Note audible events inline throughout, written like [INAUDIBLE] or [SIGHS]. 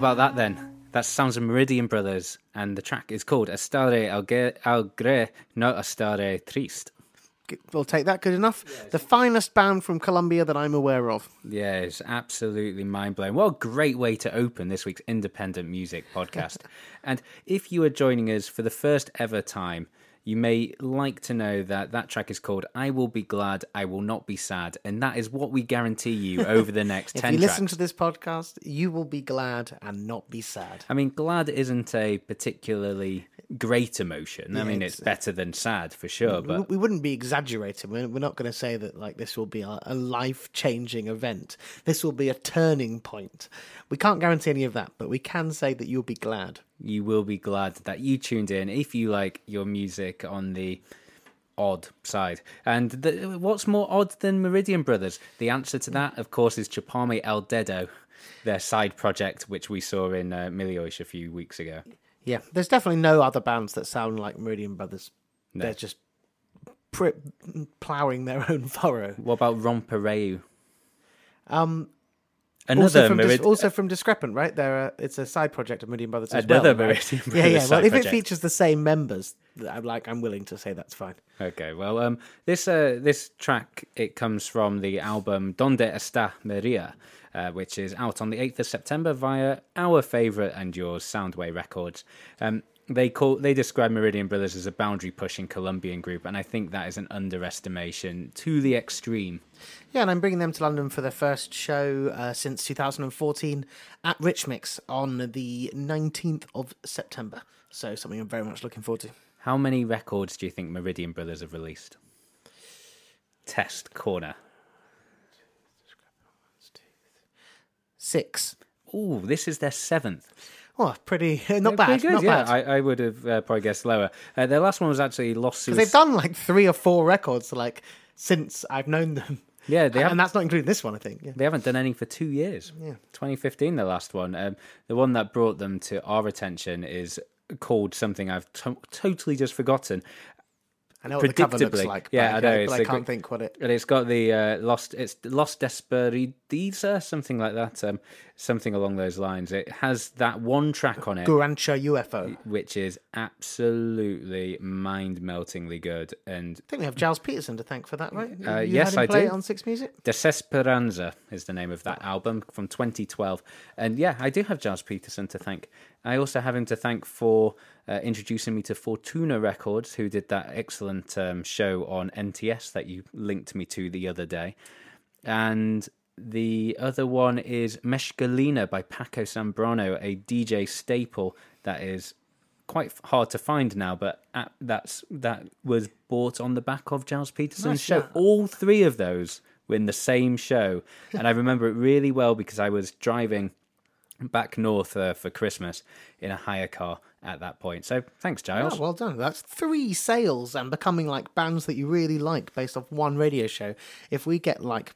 About that then? That sounds of Meridian Brothers, and the track is called Estare Alegre, not Estare Triste. We'll take that good enough. the finest band from Colombia that I'm aware of. Yeah, it's absolutely mind blowing. What a great way to open this week's independent music podcast. [LAUGHS] and if you are joining us for the first ever time, you may like to know that that track is called I Will Be Glad, I Will Not Be Sad. And that is what we guarantee you over the next 10 [LAUGHS] If 10 you tracks. listen to this podcast, you will be glad and not be sad. I mean, glad isn't a particularly great emotion. I mean, it's- it's better than sad for sure, We- but we wouldn't be exaggerating. We're, we're not going to say that like this will be a, a life changing event. This will be a turning point. We can't guarantee any of that, but we can say that you'll be glad. you will be glad that you tuned in if you like your music on the odd side. And the, what's more odd than Meridian Brothers? The answer to that, of course, is Chúpame El Dedo, their side project, which we saw in uh, Milhões a few weeks ago. Yeah, there's definitely no other bands that sound like Meridian Brothers. They're just pri- ploughing their own [LAUGHS] furrow. What about Romperayo? Um, Another also from, Dis- also from Discrepant, right? They're it's a side project of Meridian Brothers as Another well. right? Meridian [LAUGHS] Yeah, yeah. Brothers Well, if project. it features the same members, I'm like, I'm willing to say that's fine. Okay, well, um, this uh, this track it comes from the album Donde Está Maria, uh, which is out on the eighth of September via our favourite and yours Soundway Records. Um, they call they describe Meridian Brothers as a boundary pushing Colombian group, and I think that is an underestimation to the extreme. Yeah, and I'm bringing them to London for their first show uh, since 2014 at Rich Mix on the 19th of September. So something I'm very much looking forward to. How many records do you think Meridian Brothers have released? Test corner. Six. Ooh, this is their seventh. Oh, pretty [LAUGHS] not Pretty bad. good, not yeah. bad. I, I would have uh, probably guessed lower. Uh, their last one was actually Lost Because they've done like three or four records like since I've known them. Yeah, they [LAUGHS] have. and that's not including this one, I think. Yeah. They haven't done any for two years. Yeah. 2015, the last one. Um, the one that brought them to our attention is called something I've to- totally just forgotten. I know what the cover looks Predictably. like. Yeah, but I know, it's I can't think what it. And it's got the uh, lost. It's Lost Desperdisa, something like that. Um, something along those lines. It has that one track on it, Guaracha UFO. Which is absolutely mind-meltingly good. And I think we have Gilles Peterson to thank for that, right? Uh, yes, I do. it on Six Music. Desesperanza is the name of that album from 2012. And yeah, I do have Gilles Peterson to thank. I also have him to thank for uh, introducing me to Fortuna Records, who did that excellent um, show on NTS that you linked me to the other day. And the other one is Meshgalina by Paco Sambrano, a DJ staple that is quite hard to find now, but at, that's that was bought on the back of Gilles Peterson's Nice, show. All three of those were in the same show, and I remember it really well because I was driving back north uh, for Christmas in a hire car at that point. So thanks, Gilles. Oh, well done. That's three sales and becoming like bands that you really like based off one radio show. If we get like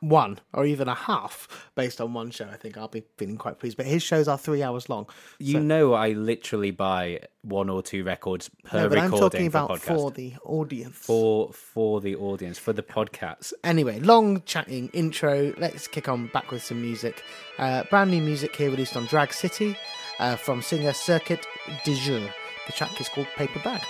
one or even a half based on one show, I think I'll be feeling quite pleased. But his shows are three hours long. you know, I literally buy one or two records per No, but I'm talking for about podcast. for the audience. for for the audience for the podcasts. Anyway, long chatting intro. Let's kick on back with some music. Uh, brand new music here released on Drag City uh, from singer Circuit des Yeux. The track is called Paper Bag.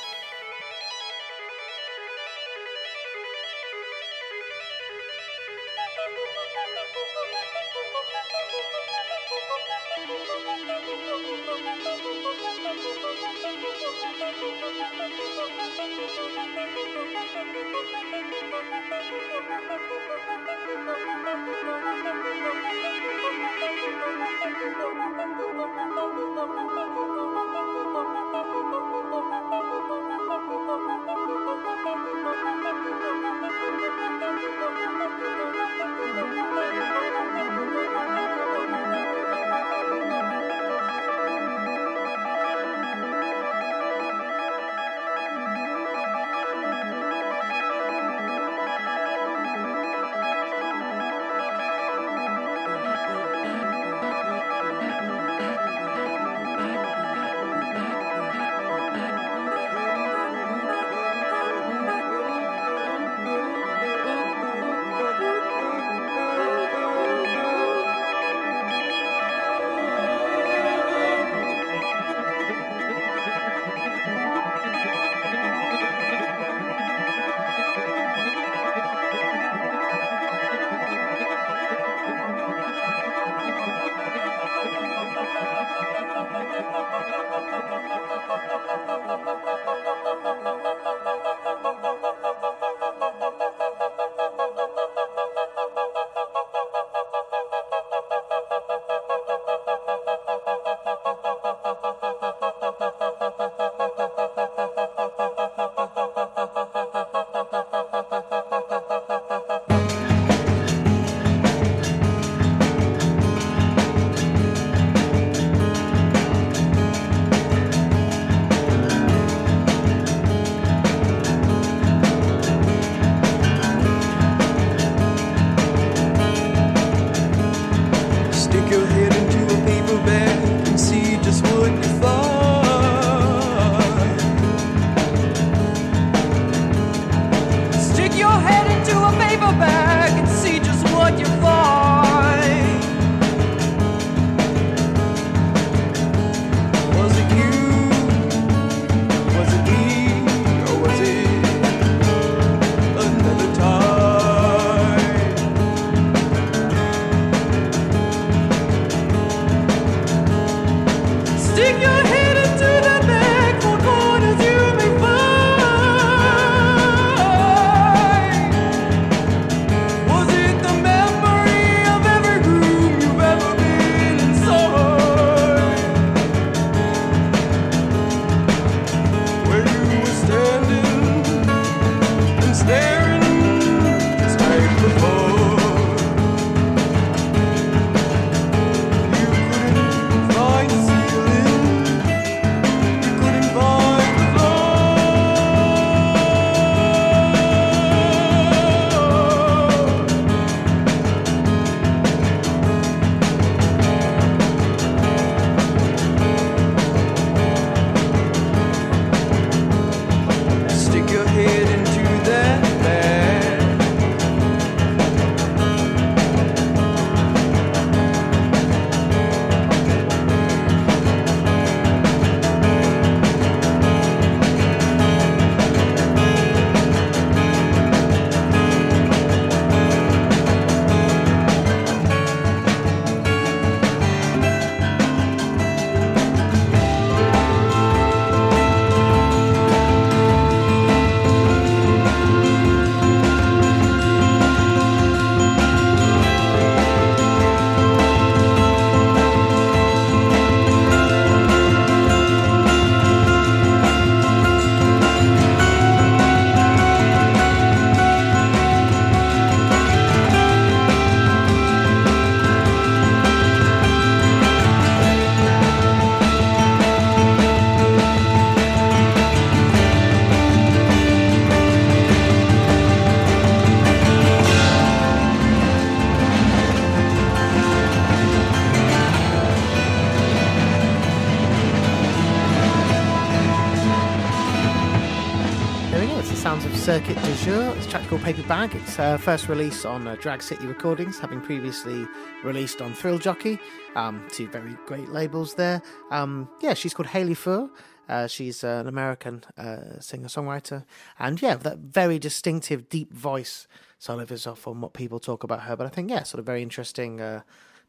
Called Paper Bag. It's her first release on uh, Drag City Recordings, having previously released on Thrill Jockey, um, two very great labels there. Um, yeah, she's called Haley Fohr. Uh, she's uh, an American uh, singer songwriter, and yeah, that very distinctive, deep voice is off on what people talk about her. But I think, yeah, sort of very interesting, uh,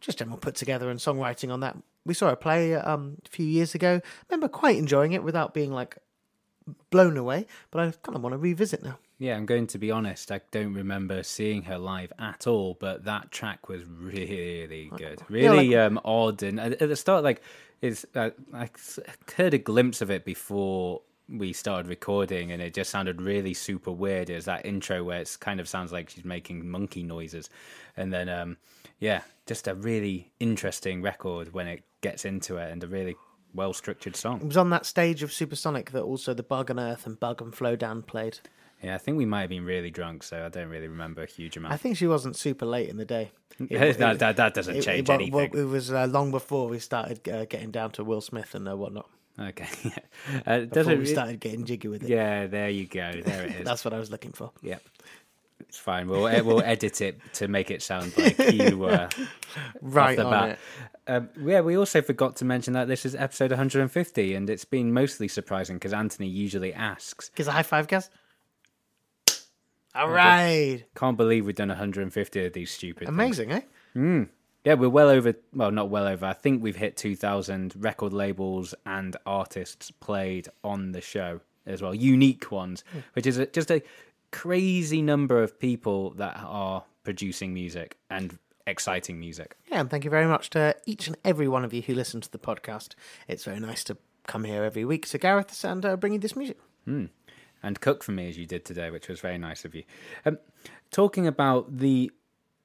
just general put together and songwriting on that. We saw her play um, a few years ago. remember quite enjoying it without being like blown away, but I kind of want to revisit now. Yeah, I'm going to be honest. I don't remember seeing her live at all, but that track was really good, really like- um, odd. And at the start, like, is uh, I heard a glimpse of it before we started recording, and it just sounded really super weird. It was that intro where it kind of sounds like she's making monkey noises, and then um, yeah, just a really interesting record when it gets into it, and a really well structured song. It was on that stage of Supersonic that also the Bug and Earth and Bug and Flowdan played. Yeah, I think we might have been really drunk, so I don't really remember a huge amount. I think she wasn't super late in the day. [LAUGHS] that, that, that doesn't It- change it, anything. well, it was uh, long before we started uh, getting down to Will Smith and uh, whatnot. Okay. [LAUGHS] Uh, Before doesn't we started getting jiggy with it. Yeah, there you go. [LAUGHS] There it is. That's what I was looking for. Yep. It's fine. We'll we'll edit it to make it sound like you were Right off the on bat. it. Um, yeah, we also forgot to mention that this is episode 150, and it's been mostly surprising because Anthony usually asks. Gives a high five, guys. All right. Can't believe we've done 150 of these stupid. things. Amazing, eh? Yeah, we're well over. Well, not well over. I think we've hit 2,000 record labels and artists played on the show as well, unique ones, which is a, just a crazy number of people that are producing music and exciting music. Yeah, and thank you very much to each and every one of you who listen to the podcast. It's very nice to come here every week to Gareth and uh, bring you this music. And cook for me as you did today, which was very nice of you. Um, talking about the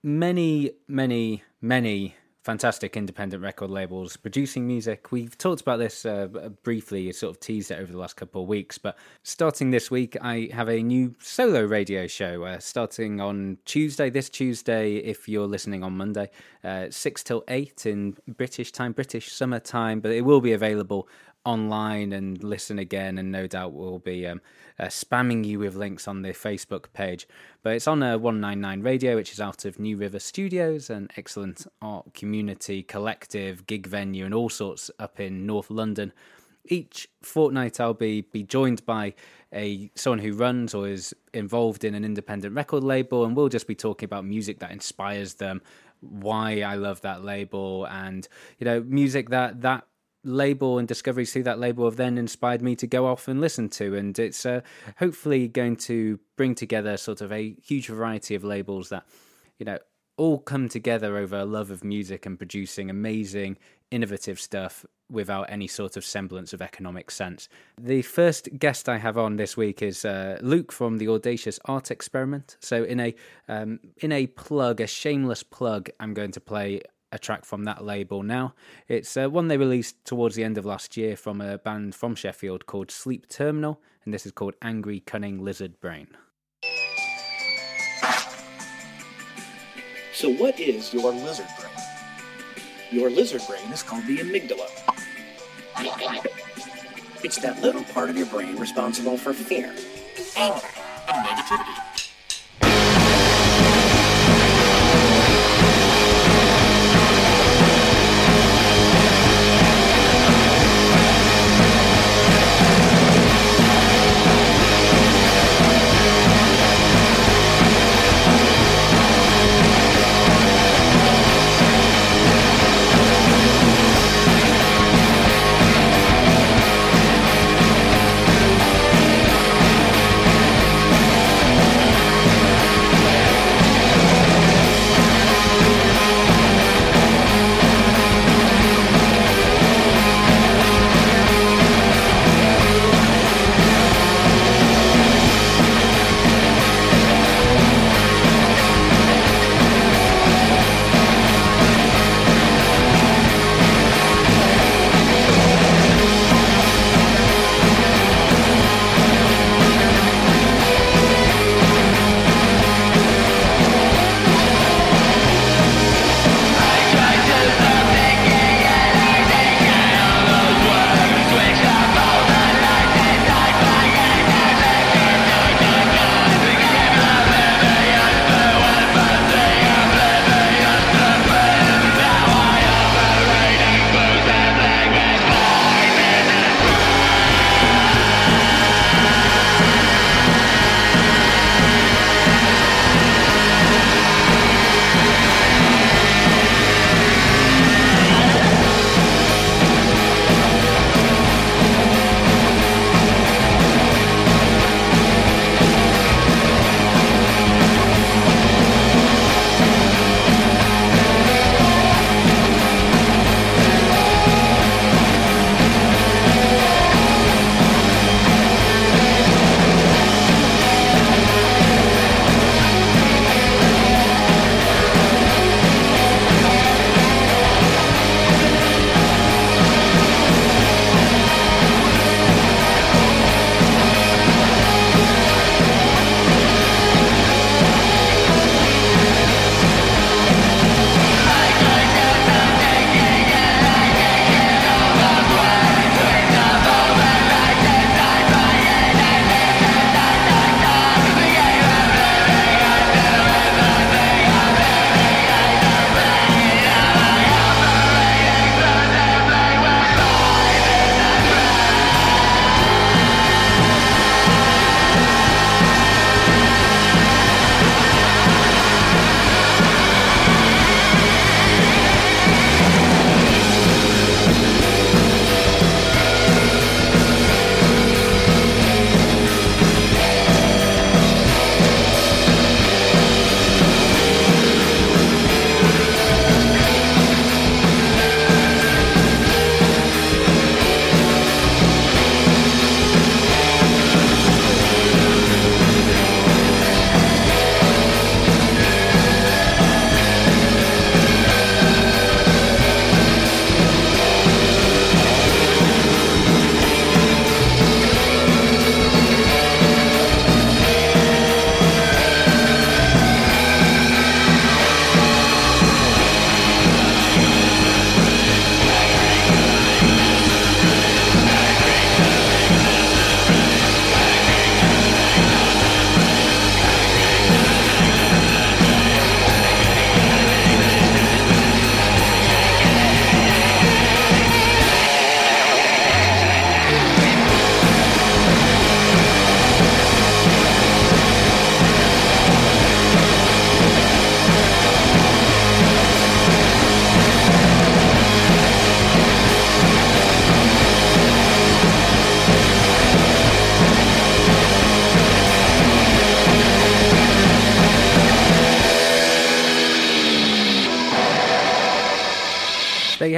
many, many, many fantastic independent record labels producing music. We've talked about this uh, briefly, sort of teased it over the last couple of weeks, but starting this week, I have a new solo radio show uh, starting on Tuesday, this Tuesday, if you're listening on Monday, uh, 6 till 8 in British time, British summer time, but it will be available online and listen again and no doubt we'll be um, uh, spamming you with links on the facebook page. But it's on uh, 199 radio which is out of new river studios an excellent art community collective gig venue and all sorts up in north london. Each fortnight I'll be be joined by a someone who runs or is involved in an independent record label and we'll just be talking about music that inspires them why I love that label and you know music that that label and discoveries through that label have then inspired me to go off and listen to and it's uh, hopefully going to bring together sort of a huge variety of labels that you know all come together over a love of music and producing amazing innovative stuff without any sort of semblance of economic sense. The first guest I have on this week is uh, Luke from the Audacious Art Experiment. So in a um, in a plug, a shameless plug, I'm going to play a track from that label now. It's uh, one they released towards the end of last year from a band from Sheffield called Sleep Terminal, and this is called Angry Cunning Lizard Brain. So, what is your lizard brain? Your lizard brain is called the amygdala. It's that little part of your brain responsible for fear, anger, and negativity.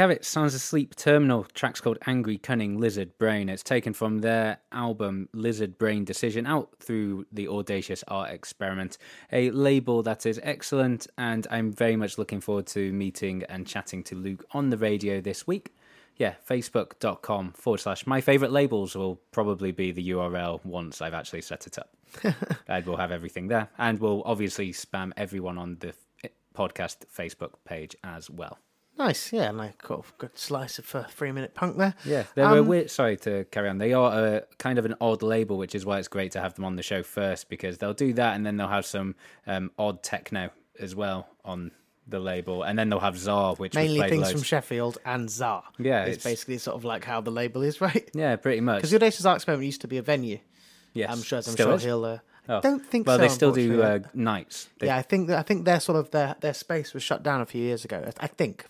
Have it. Sounds Asleep Terminal. Track's called Angry Cunning Lizard Brain. It's taken from their album Lizard Brain Decision out through the Audacious Art Experiment, a label that is excellent. And I'm very much looking forward to meeting and chatting to Luke on the radio this week. Yeah, facebook.com forward slash my favorite labels will probably be the URL once I've actually set it up. [LAUGHS] and we'll have everything there. And we'll obviously spam everyone on the podcast Facebook page as well. Nice, yeah, and like cool, good slice of uh, three minute punk there. Yeah, they were Um, weird. Sorry to carry on. They are a kind of an odd label, which is why it's great to have them on the show first because they'll do that and then they'll have some um, odd techno as well on the label, and then they'll have Czar, which Mainly things loads. from Sheffield and Czar. Yeah, it's, basically sort of like how the label is, [LAUGHS] right? Yeah, pretty much. Because Audacious Art Experiment used to be a venue. yes, I'm sure, I'm still sure is. he'll. Uh, Oh. Don't think well, so. they still do uh, nights. They, yeah, I think that I think their sort of their their space was shut down a few years ago. I think.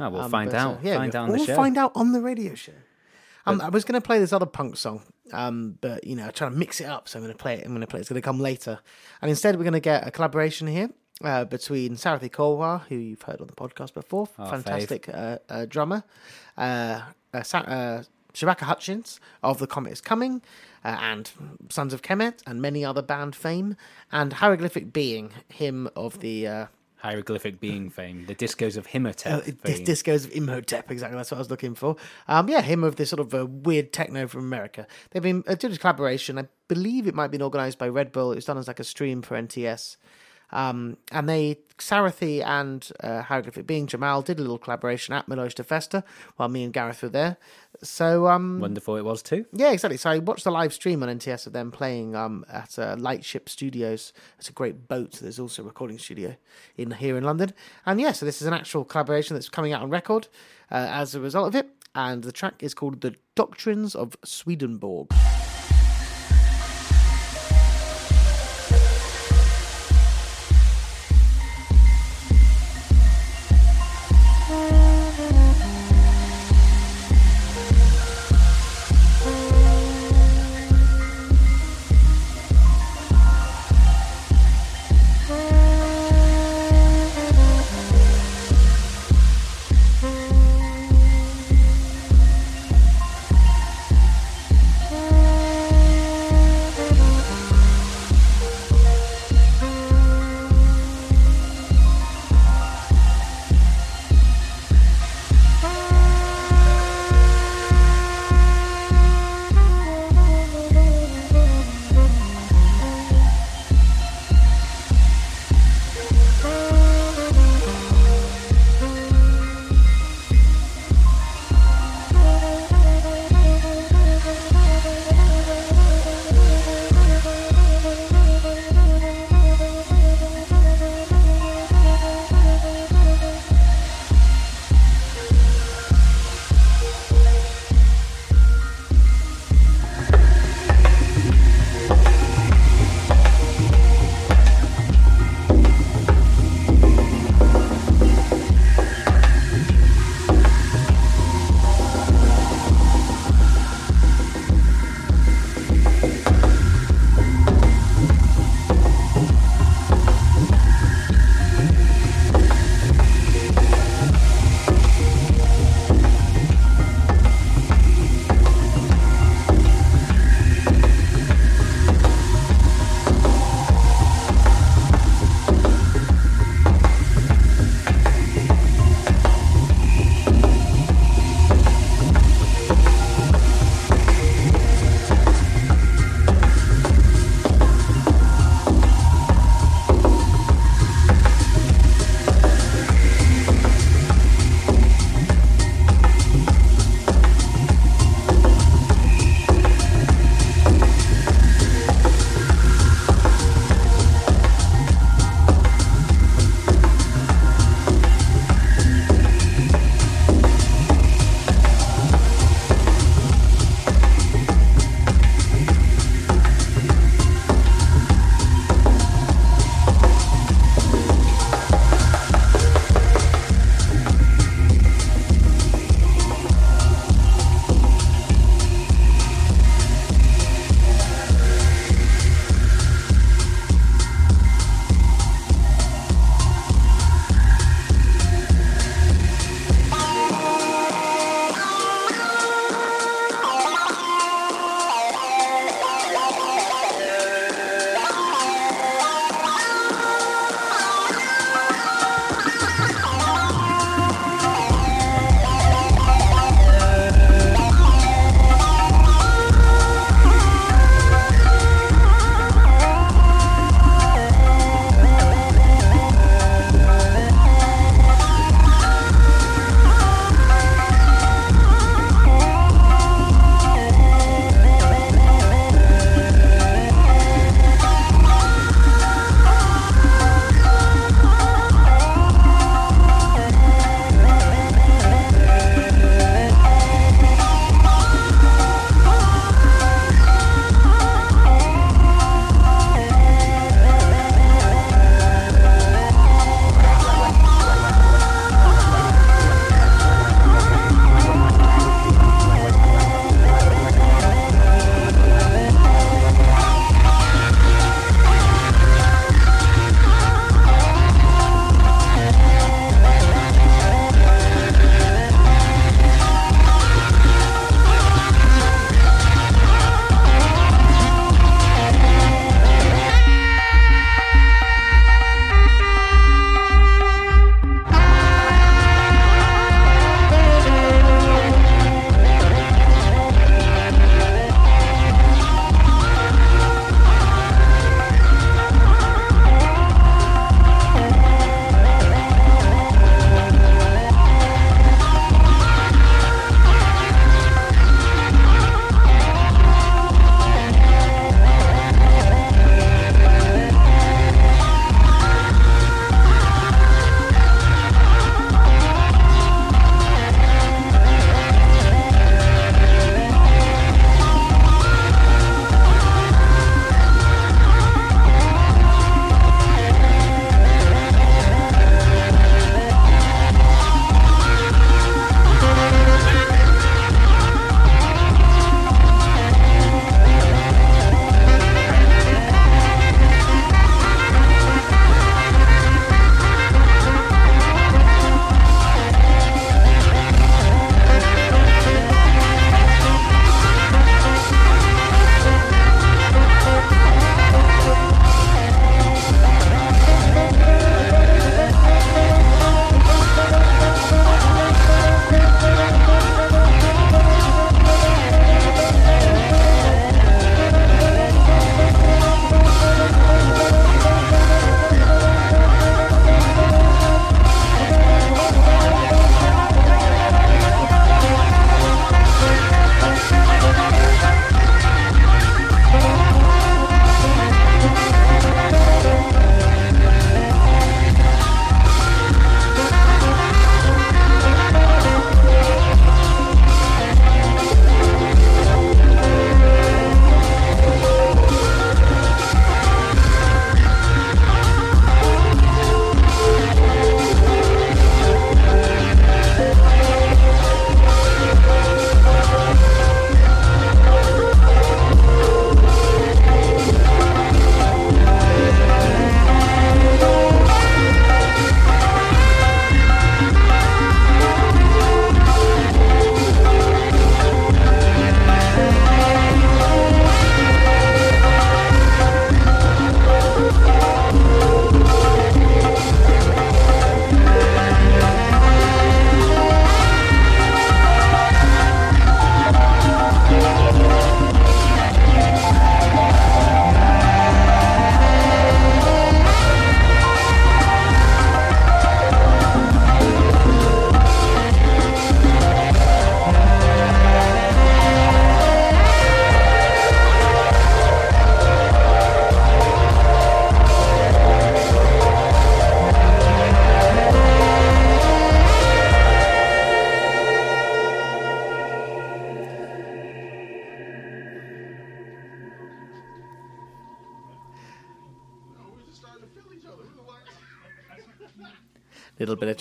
Oh, we'll Um, find but, uh, out. yeah, find out on we'll the show. find out on the radio show. Um, I was going to play this other punk song, um, but you know, trying to mix it up. So I'm going to play it. I'm going to play. it. It's going to come later, and instead we're going to get a collaboration here uh, between Sarathy Korwar, who you've heard on the podcast before, Our fantastic uh, uh, drummer, uh, uh, uh, Shabaka Hutchings of The Comet is Coming, uh, and Sons of Kemet, and many other band fame, and Hieroglyphic Being, him of the. Hieroglyphic being fame, the discos of Himotep. uh, this fame. discos of Imhotep, exactly. That's what I was looking for. Um, yeah, him of this sort of uh, weird techno from America. They've been uh, doing a collaboration. I believe it might have been organised by Red Bull. It was done as like a stream for NTS. Um, and they, Sarathy and uh, Hieroglyphic Being, Jamal, did a little collaboration at Milhões de Festa while me and Gareth were there. So, um, Wonderful it was too. yeah, exactly. So I watched the live stream on NTS of them playing um, at uh, Lightship Studios. It's a great boat. There's also a recording studio in here in London. And yeah, so this is an actual collaboration that's coming out on record uh, as a result of it. And the track is called "The Doctrines of Swedenborg."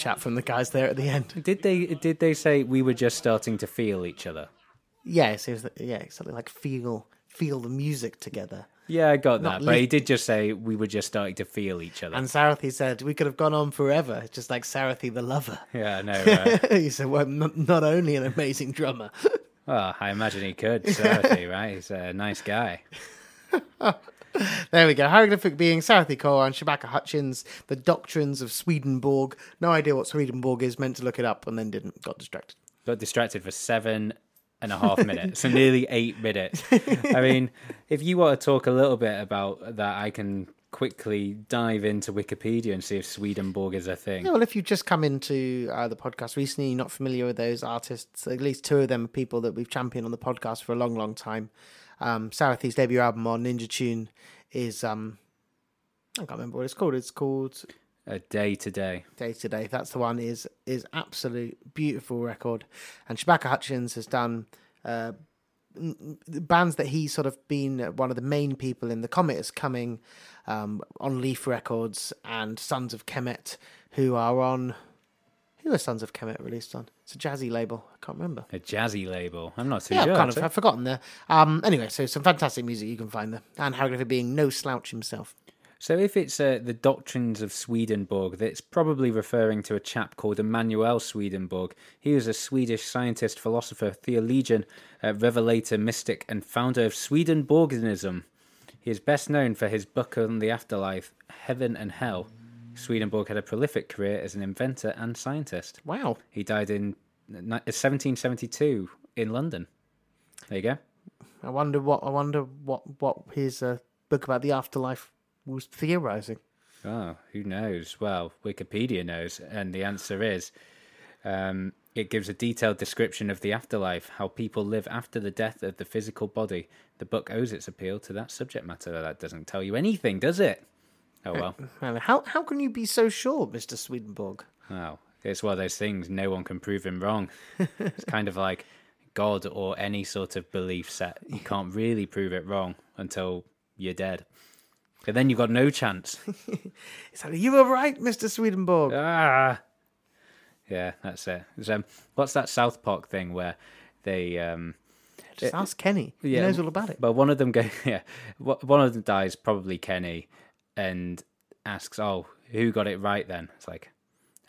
Chat from the guys there at the end. Did they did they say we were just starting to feel each other? Yes, it was, yeah, something like feel feel the music together. Yeah, I got Not that. But he did just say we were just starting to feel each other. And Sarathy said we could have gone on forever, just like Sarathy the lover. yeah, I know. [LAUGHS] Right? he said, "Well, not, not only an amazing drummer, well, I imagine he could. [LAUGHS] Certainly, right? He's a nice guy. [LAUGHS] There we go. Hieroglyphic being Sarathy and Shabaka Hutchings, The Doctrines of Swedenborg. No idea what Swedenborg is, meant to look it up and then didn't, got distracted. got distracted for seven and a half minutes, so nearly eight minutes. I [LAUGHS] mean, if you want to talk a little bit about that, I can quickly dive into Wikipedia and see if Swedenborg is a thing. Yeah, well, if you've just come into uh, the podcast recently, you're not familiar with those artists, at least two of them are people that we've championed on the podcast for a long, long time. Um, Sarathy's debut album on Ninja Tune is, um, I can't remember what it's called. It's called A day to day. Day to Day. That's the one. is is absolute beautiful record. And Shabaka Hutchings has done uh, bands that he's sort of been one of the main people in. The Comet is coming um, on Leaf Records and Sons of Kemet, who are on. Who are Sons of Kemet released on? It's a jazzy label. I can't remember. A jazzy label. I'm not too Yeah, sure. I've kind of. I've forgotten there. Um, anyway, so some fantastic music you can find there, and Hieroglyphic being no slouch himself. So if it's uh, the doctrines of Swedenborg, that's probably referring to a chap called Emanuel Swedenborg. He was a Swedish scientist, philosopher, theologian, uh, revelator, mystic, and founder of Swedenborgianism. He is best known for his book on the afterlife, Heaven and Hell. Swedenborg had a prolific career as an inventor and scientist. Wow. He died in 1772 in London. There you go. I wonder what I wonder what what his uh, book about the afterlife was theorizing. Oh, who knows? Well, Wikipedia knows, and the answer is um, it gives a detailed description of the afterlife, how people live after the death of the physical body. The book owes its appeal to that subject matter. That doesn't tell you anything, does it? Oh well. Man, How how can you be so sure, Mister Swedenborg? Oh, it's one of those things. No one can prove him wrong. it's kind of like God or any sort of belief set. You [LAUGHS] can't really prove it wrong until you're dead. And then you've got no chance. [LAUGHS] It's like, you were right, Mister Swedenborg. Ah, yeah, that's it. Um, what's that South Park thing where they um, Just ask Kenny. He knows all about it. But one of them go, [LAUGHS] yeah, one of them dies, probably Kenny, and asks, "Oh, who got it right then?" It's like,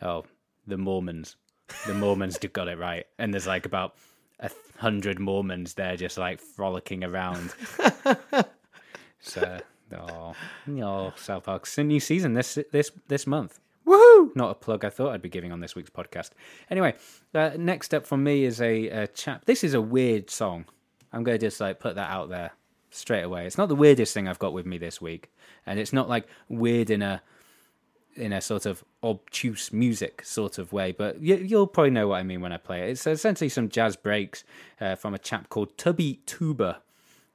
"Oh, the Mormons. The Mormons got it right." And there's like about a hundred Mormons there, just like frolicking around. [LAUGHS] so, oh, oh, South Park's a new season this this this month. Woohoo! Not a plug I thought I'd be giving on this week's podcast. Anyway, uh, next up from me is a, a chap. This is a weird song. I'm going to just like put that out there straight away. It's not the weirdest thing I've got with me this week, and it's not like weird in a in a sort of obtuse music sort of way. But you, you'll probably know what I mean when I play it. It's essentially some jazz breaks uh, from a chap called Tubby Tuba.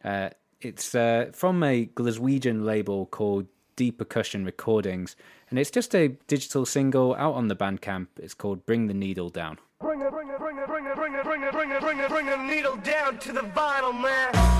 Uh, it's uh, from a Glaswegian label called Deep Percussion Recordings, and it's just a digital single out on the Bandcamp. It's called Bring the Needle Down. Bring it, bring it, bring it, bring it, bring it, bring it, bring it, bring it, bring the needle down to the vinyl, man.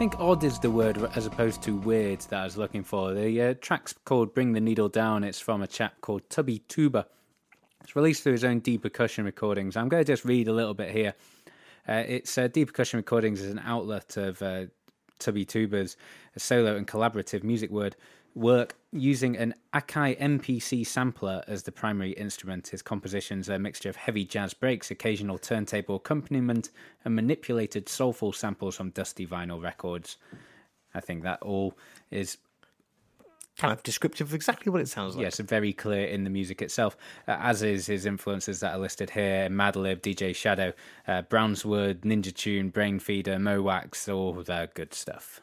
Think odd is the word as opposed to weird that I was looking for. The uh, track's called Bring the Needle Down. It's from a chap called Tubby Tuba. It's released through his own Deep Percussion Recordings. I'm going to just read a little bit here. Uh, it's uh, Deep Percussion Recordings is an outlet of uh, Tubby Tuba's solo and collaborative music word work using an Akai MPC sampler as the primary instrument. His compositions are a mixture of heavy jazz breaks, occasional turntable accompaniment, and manipulated soulful samples from dusty vinyl records. I think that all is Kind of descriptive of exactly what it sounds like. yes, very clear in the music itself, uh, as is his influences that are listed here: Madlib, DJ Shadow, uh, Brownswood, Ninja Tune, Brainfeeder, Mowax, all the good stuff.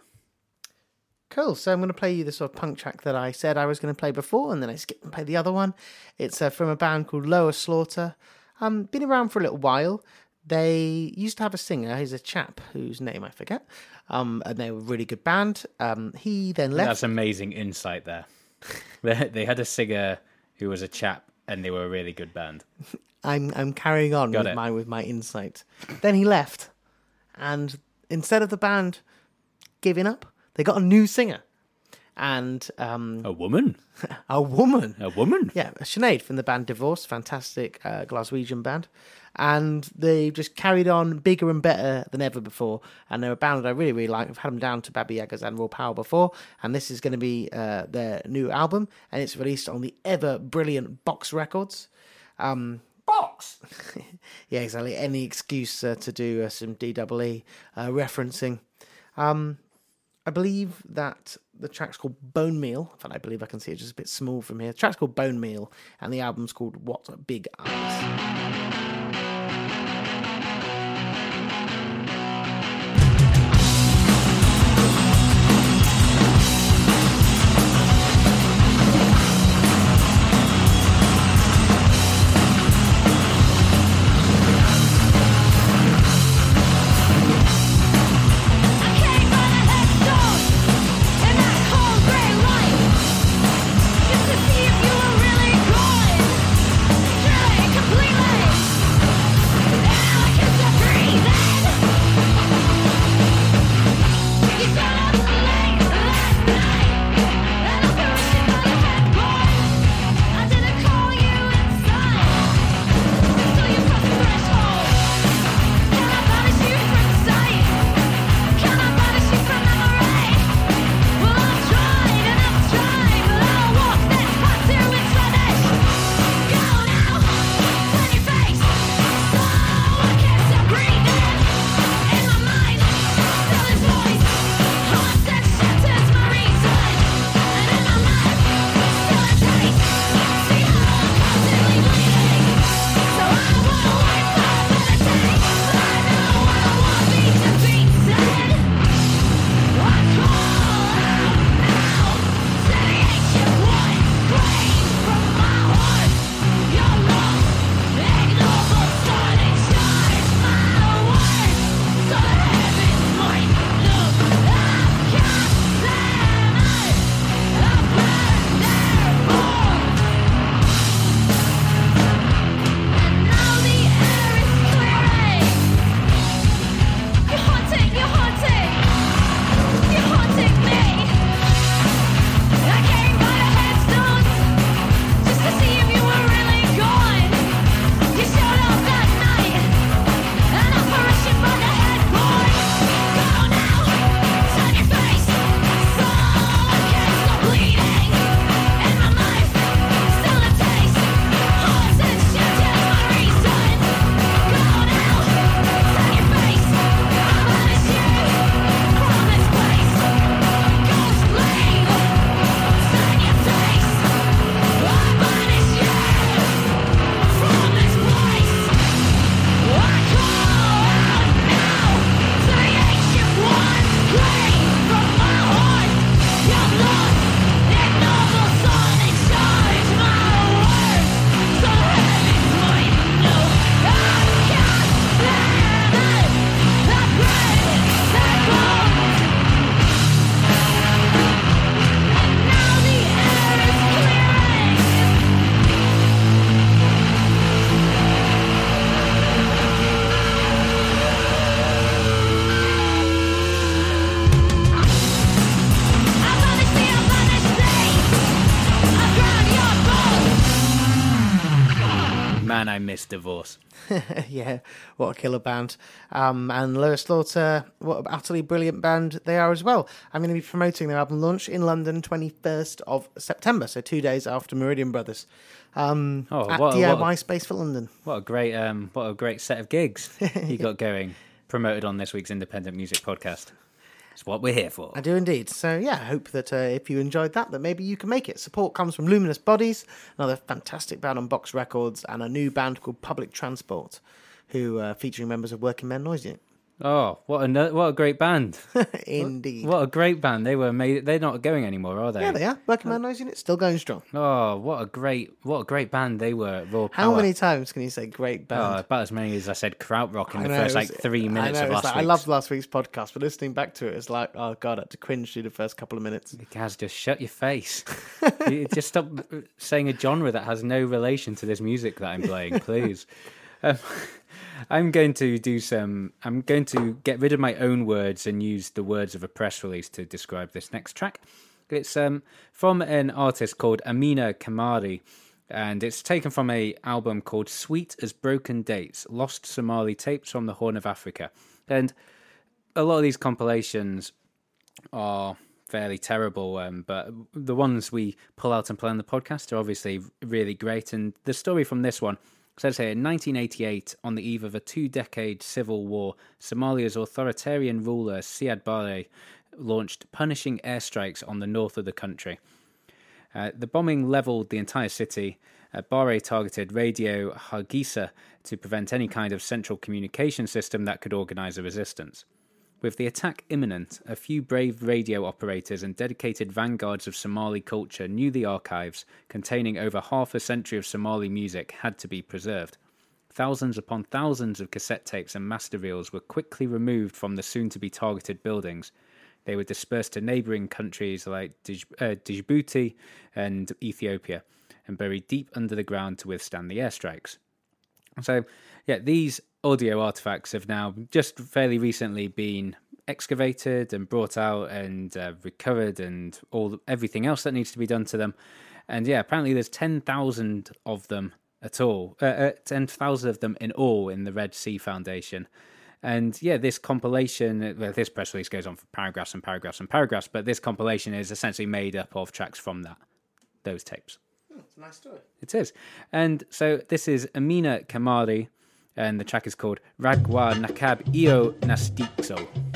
Cool. So I'm going to play you the sort of punk track that I said I was going to play before, and then I skipped and played the other one. It's uh, from a band called Lower Slaughter. Um, been around for a little while. They used to have a singer. He's a chap whose name I forget. Um, and they were a really good band. Um, he then left. That's amazing insight there. [LAUGHS] they, they had a singer who was a chap, and they were a really good band. [LAUGHS] I'm I'm carrying on Got with it. my with my insight. then he left, and instead of the band giving up, they got a new singer, and um, A woman, [LAUGHS] a woman. a woman. Yeah, Sinead from the band Divorce, fantastic uh, Glaswegian band. And they just carried on bigger and better than ever before. And they're a band that I really, really like. I've had them down to Baba Yagas and Raw Power before. And this is going to be uh, their new album. And it's released on the ever brilliant Box Records. Um, Box! [LAUGHS] yeah, exactly. Any excuse uh, to do uh, some DWE uh, referencing. Um, I believe that the track's called Bone Meal. In fact, I believe I can see it just a bit small from here. The track's called Bone Meal, and the album's called What Big Eyes. Divorce. [LAUGHS] yeah, what a killer band. Um, and Lower Slaughter, what an utterly brilliant band they are as well. I'm going to be promoting their album launch in London 21st of September, so two days after Meridian Brothers. Um, Oh, at what DIY what a- Space for London. What a great, um, what a great set of gigs [LAUGHS] you got going. Promoted on this week's independent music podcast. It's what we're here for. I do indeed. So yeah, I hope that uh, if you enjoyed that, that maybe you can make it. Support comes from Luminous Bodies, another fantastic band on Box Records, and a new band called Public Transport, who uh, featuring members of Working Men Noise. Oh, what a no- what a great band! [LAUGHS] Indeed. What a great band! They were made. They're not going anymore, are they? Yeah, they are. Working Man Noise Unit still going strong. Oh, what a great, what a great band they were. Raw How Power. many times can you say great Oh, band? about as many as I said krautrock in the first it like three minutes I know, of last like- week. I loved last week's podcast, but listening back to it, it's like, oh god, I had to cringe through the first couple of minutes. Gaz, just shut your face. [LAUGHS] You just stop saying a genre that has no relation to this music that I'm playing, please. [LAUGHS] Um, I'm going to do some. I'm going to get rid of my own words and use the words of a press release to describe this next track. It's um, from an artist called Amina Kamari, and it's taken from a album called "Sweet as Broken Dates: Lost Somali Tapes from the Horn of Africa." And a lot of these compilations are fairly terrible, um, but the ones we pull out and play on the podcast are obviously really great. And the story from this one says here in 1988, on the eve of a two decade civil war, Somalia's authoritarian ruler Siad Barre launched punishing airstrikes on the north of the country. Uh, the bombing leveled the entire city. Uh, Barre targeted Radio Hargeisa to prevent any kind of central communication system that could organize a resistance. With the attack imminent, a few brave radio operators and dedicated vanguards of Somali culture knew the archives, containing over half a century of Somali music, had to be preserved. Thousands upon thousands of cassette tapes and master reels were quickly removed from the soon to be targeted buildings. They were dispersed to neighboring countries like uh, Djibouti and Ethiopia and buried deep under the ground to withstand the airstrikes. So, yeah, these audio artifacts have now just fairly recently been excavated and brought out and uh, recovered and all everything else that needs to be done to them. And yeah, apparently there's 10,000 of them at all, uh, uh, 10,000 of them in all in the Red Sea Foundation. And yeah, this compilation, well, this press release goes on for paragraphs and paragraphs and paragraphs, but this compilation is essentially made up of tracks from that, those tapes. It's a nice story. It is. And so this is Amina Kamari, and the track is called Ragwa Nakab Io Nastikso.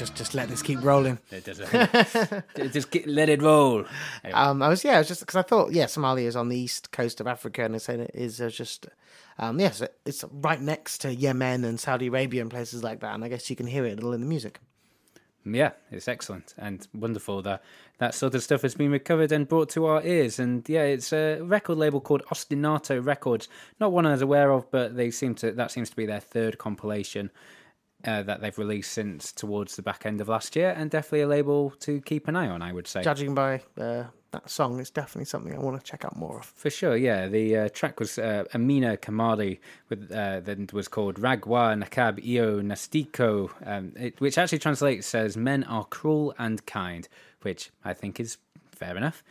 Just just let this keep rolling. [LAUGHS] It doesn't. Just get, let it roll. Anyway, Um, I was yeah, I was just because I thought yeah, Somalia is on the east coast of Africa, and I said it is uh, just um, yes, it's right next to Yemen and Saudi Arabia and places like that, and I guess you can hear it a little in the music. yeah, it's excellent and wonderful that that sort of stuff has been recovered and brought to our ears. And yeah, it's a record label called Ostinato Records. Not one I was aware of, but they seem to that seems to be their third compilation. Uh, that they've released since towards the back end of last year, and definitely a label to keep an eye on, I would say. Judging by uh, that song, it's definitely something I want to check out more of. For sure, yeah. The uh, track was uh, Amina Kamali, with uh, that was called Ragwa Nakab Io Nastiko, um, it, which actually translates as "Men are cruel and kind," which I think is fair enough.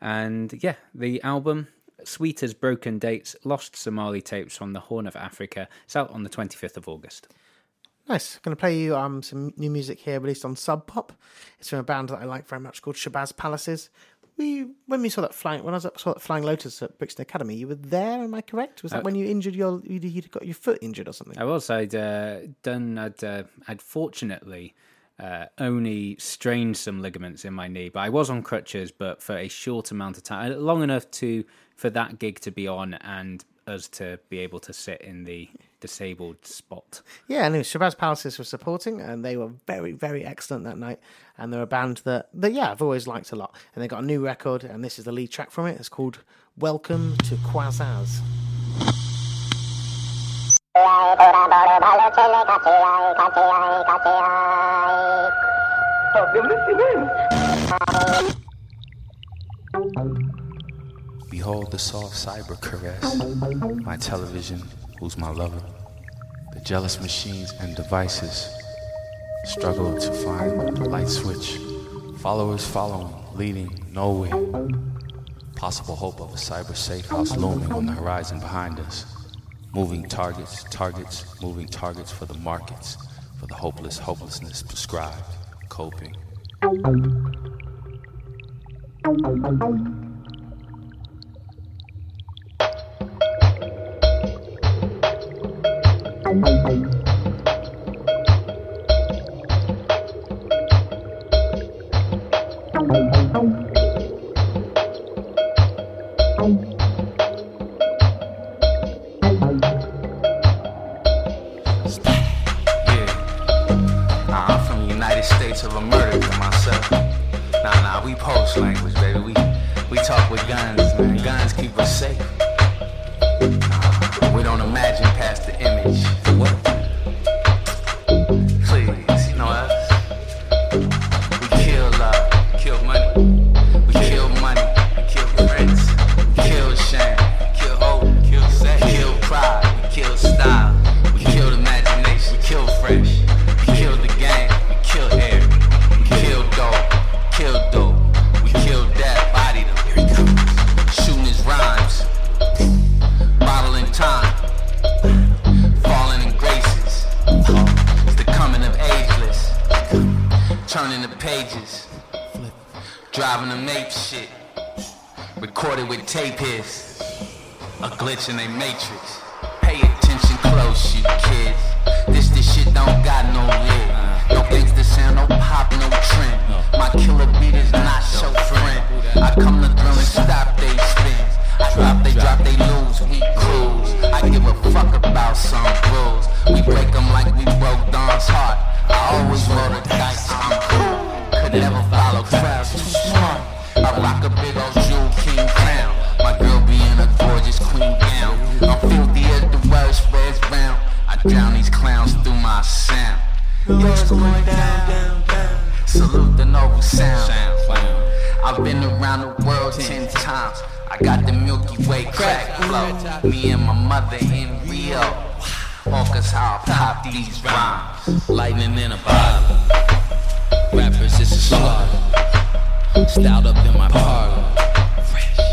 And yeah, the album "Sweet as Broken Dates: Lost Somali Tapes from the Horn of Africa" is out on the twenty fifth of August. Nice. Going to play you um some new music here released on Sub Pop. It's from a band that I like very much called Shabazz Palaces. We when we saw that flying when I was at, saw that Flying Lotus at Brixton Academy, you were there. Am I correct? Was that Uh, when you injured your you you got your foot injured or something? I was. I'd uh, done. I'd. Uh, I'd fortunately uh, only strained some ligaments in my knee, but I was on crutches, but for a short amount of time, long enough to for that gig to be on and us to be able to sit in the disabled spot. Yeah, and it was Shabazz Palaces were supporting, and they were very, very excellent that night. And they're a band that, that, yeah, I've always liked a lot. And they got a new record, and this is the lead track from it. It's called Welcome to Quazarz. Then listen in. Behold the soft cyber caress, my television, who's my lover. The jealous machines and devices struggle to find the light switch. Followers following, leading nowhere. Possible hope of a cyber safe house looming on the horizon behind us. Moving targets, targets, moving targets for the markets, for the hopeless, hopelessness prescribed, coping. Round. I drown these clowns through my sound. It's going down, down, down. Salute the noble sound. I've been around the world ten times. I got the Milky Way crack flow. Me and my mother in Rio. Focus how I pop these rhymes. Lightning in a bottle. Rappers, it's a slaughter. Styled up in my parlor.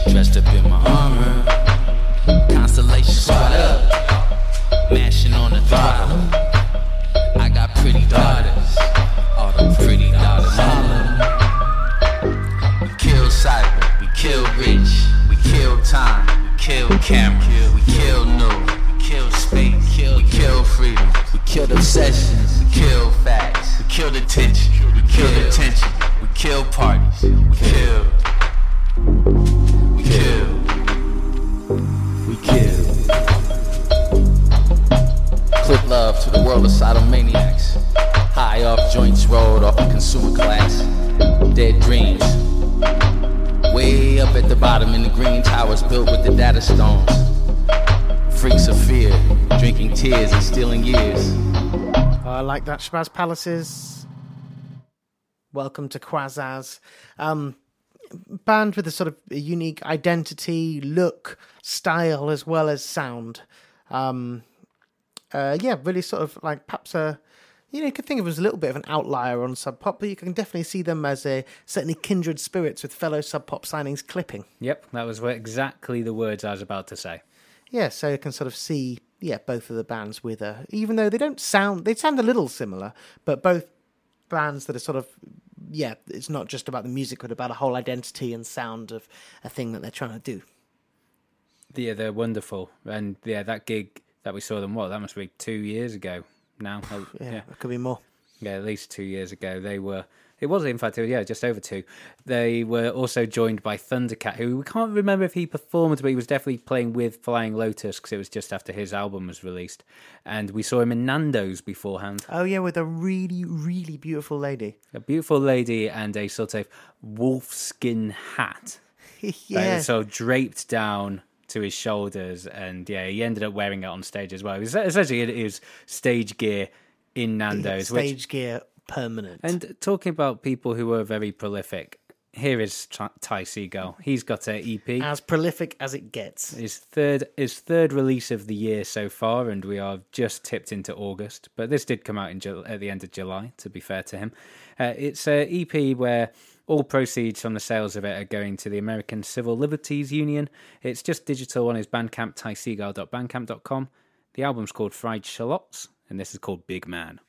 Dressed up in my armor. Constellation squad up. Mashing on the throttle. I got pretty daughters. All the pretty daughters. We kill cyber, we kill rich, we kill time, we kill camera, we kill new, we kill space, we kill freedom, we kill obsessions, we kill facts, we kill attention, we kill attention, we kill parties, we kill, the world of sodomaniacs. High off joints rolled off the consumer class. Dead dreams. Way up at the bottom in the green towers built with the data stones. Freaks of fear, drinking tears and stealing years. I like that. Shabazz Palaces. Welcome to Quazarz. Um, band with a sort of unique identity, look, style, as well as sound. Um, uh, yeah, really sort of like perhaps a you know you could think of it as a little bit of an outlier on Sub Pop, but you can definitely see them as a certainly kindred spirits with fellow Sub Pop signings clipping. Yep, that was exactly the words I was about to say. Yeah, so you can sort of see yeah both of the bands with a even though they don't sound they sound a little similar, but both bands that are sort of yeah it's not just about the music but about a whole identity and sound of a thing that they're trying to do. Yeah, they're wonderful, and yeah, that gig that we saw them. What that must be two years ago now. [SIGHS] Yeah, yeah, it could be more. yeah, at least two years ago. They were. It was in fact, yeah, just over two. They were also joined by Thundercat, who we can't remember if he performed, but he was definitely playing with Flying Lotus because it was just after his album was released. And we saw him in Nando's beforehand. Oh yeah, with a really really beautiful lady. A beautiful lady and a sort of wolfskin hat. [LAUGHS] yeah, So draped down to his shoulders, and yeah, he ended up wearing it on stage as well. Was essentially it is stage gear in Nando's. which, stage gear permanent. and talking about people who were very prolific, here is Ty Segall. He's got an EP. as prolific as it gets. His third his third release of the year so far, and we are just tipped into August. But this did come out in at the end of July. To be fair to him, uh, it's a EP where all proceeds from the sales of it are going to the American Civil Liberties Union. It's just digital on his Bandcamp, tysegall.bandcamp.com. The album's called Fried Shallots, and this is called Big Man.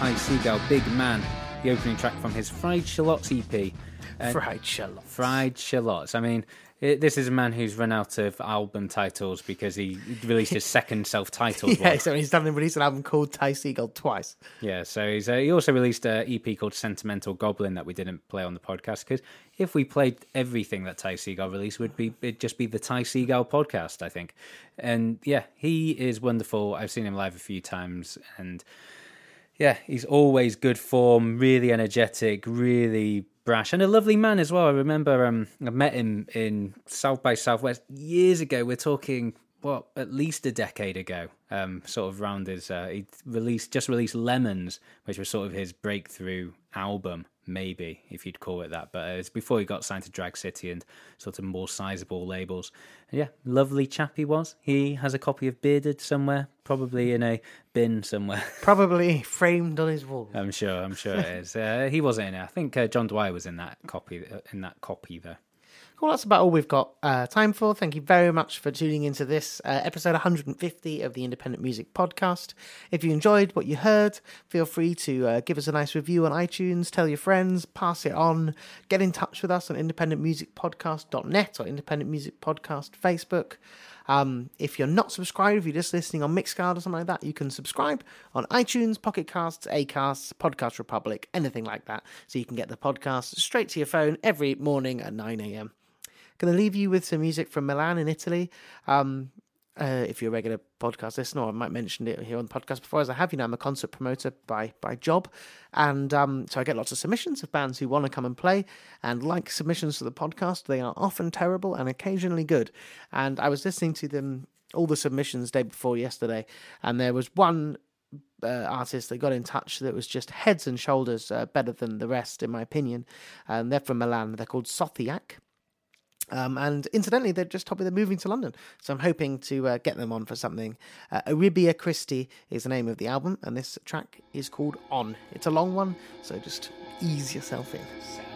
Ty Segall, Big Man, the opening track from his Fried Shallots EP. Uh, Fried shallot. Fried Shallots. I mean, it, this is a man who's run out of album titles because he released his second self-titled [LAUGHS] Yeah, one. so he's done released an album called Ty Segall twice. Yeah, so he's, uh, he also released an EP called Sentimental Goblin that we didn't play on the podcast because if we played everything that Ty Segall released, would be it'd just be the Ty Segall podcast, I think. And yeah, he is wonderful. I've seen him live a few times, and yeah, he's always good form, really energetic, really brash, and a lovely man as well. I remember um, I met him in South by Southwest years ago. We're talking what at least a decade ago. Um, sort of round his uh, he released just released Lemons, which was sort of his breakthrough album, maybe if you'd call it that. But uh, it's before he got signed to Drag City and sort of more sizable labels. And yeah, lovely chap he was. He has a copy of Bearded somewhere, probably in a bin somewhere. [LAUGHS] Probably framed on his wall. I'm sure. I'm sure it is. Uh, he wasn't in it. I think uh, John Dwyer was in that copy. Uh, in that copy, though. Cool, that's about all we've got uh, time for. Thank you very much for tuning into this uh, episode 150 of the Independent Music Podcast. If you enjoyed what you heard, feel free to uh, give us a nice review on iTunes, tell your friends, pass it on, get in touch with us on independentmusicpodcast.net or Independent Music Podcast Facebook. Um, if you're not subscribed, if you're just listening on Mixcloud or something like that, you can subscribe on iTunes, Pocket Casts, Acasts, Podcast Republic, anything like that. So you can get the podcast straight to your phone every morning at 9 a.m. Going to leave you with some music from Milan in Italy. Um, uh, if you're a regular podcast listener, I might mention it here on the podcast before, as I have. You know, I'm a concert promoter by by job, and um, so I get lots of submissions of bands who want to come and play. And like submissions to the podcast, they are often terrible and occasionally good. And I was listening to them all the submissions day before yesterday, and there was one uh, artist that got in touch that was just heads and shoulders uh, better than the rest, in my opinion. And they're from Milan. They're called Sothiac. Um, and incidentally, they've just told me they're moving to London. So I'm hoping to uh, get them on for something. Uh, Christi is the name of the album, and this track is called On. It's a long one, so just ease yourself in.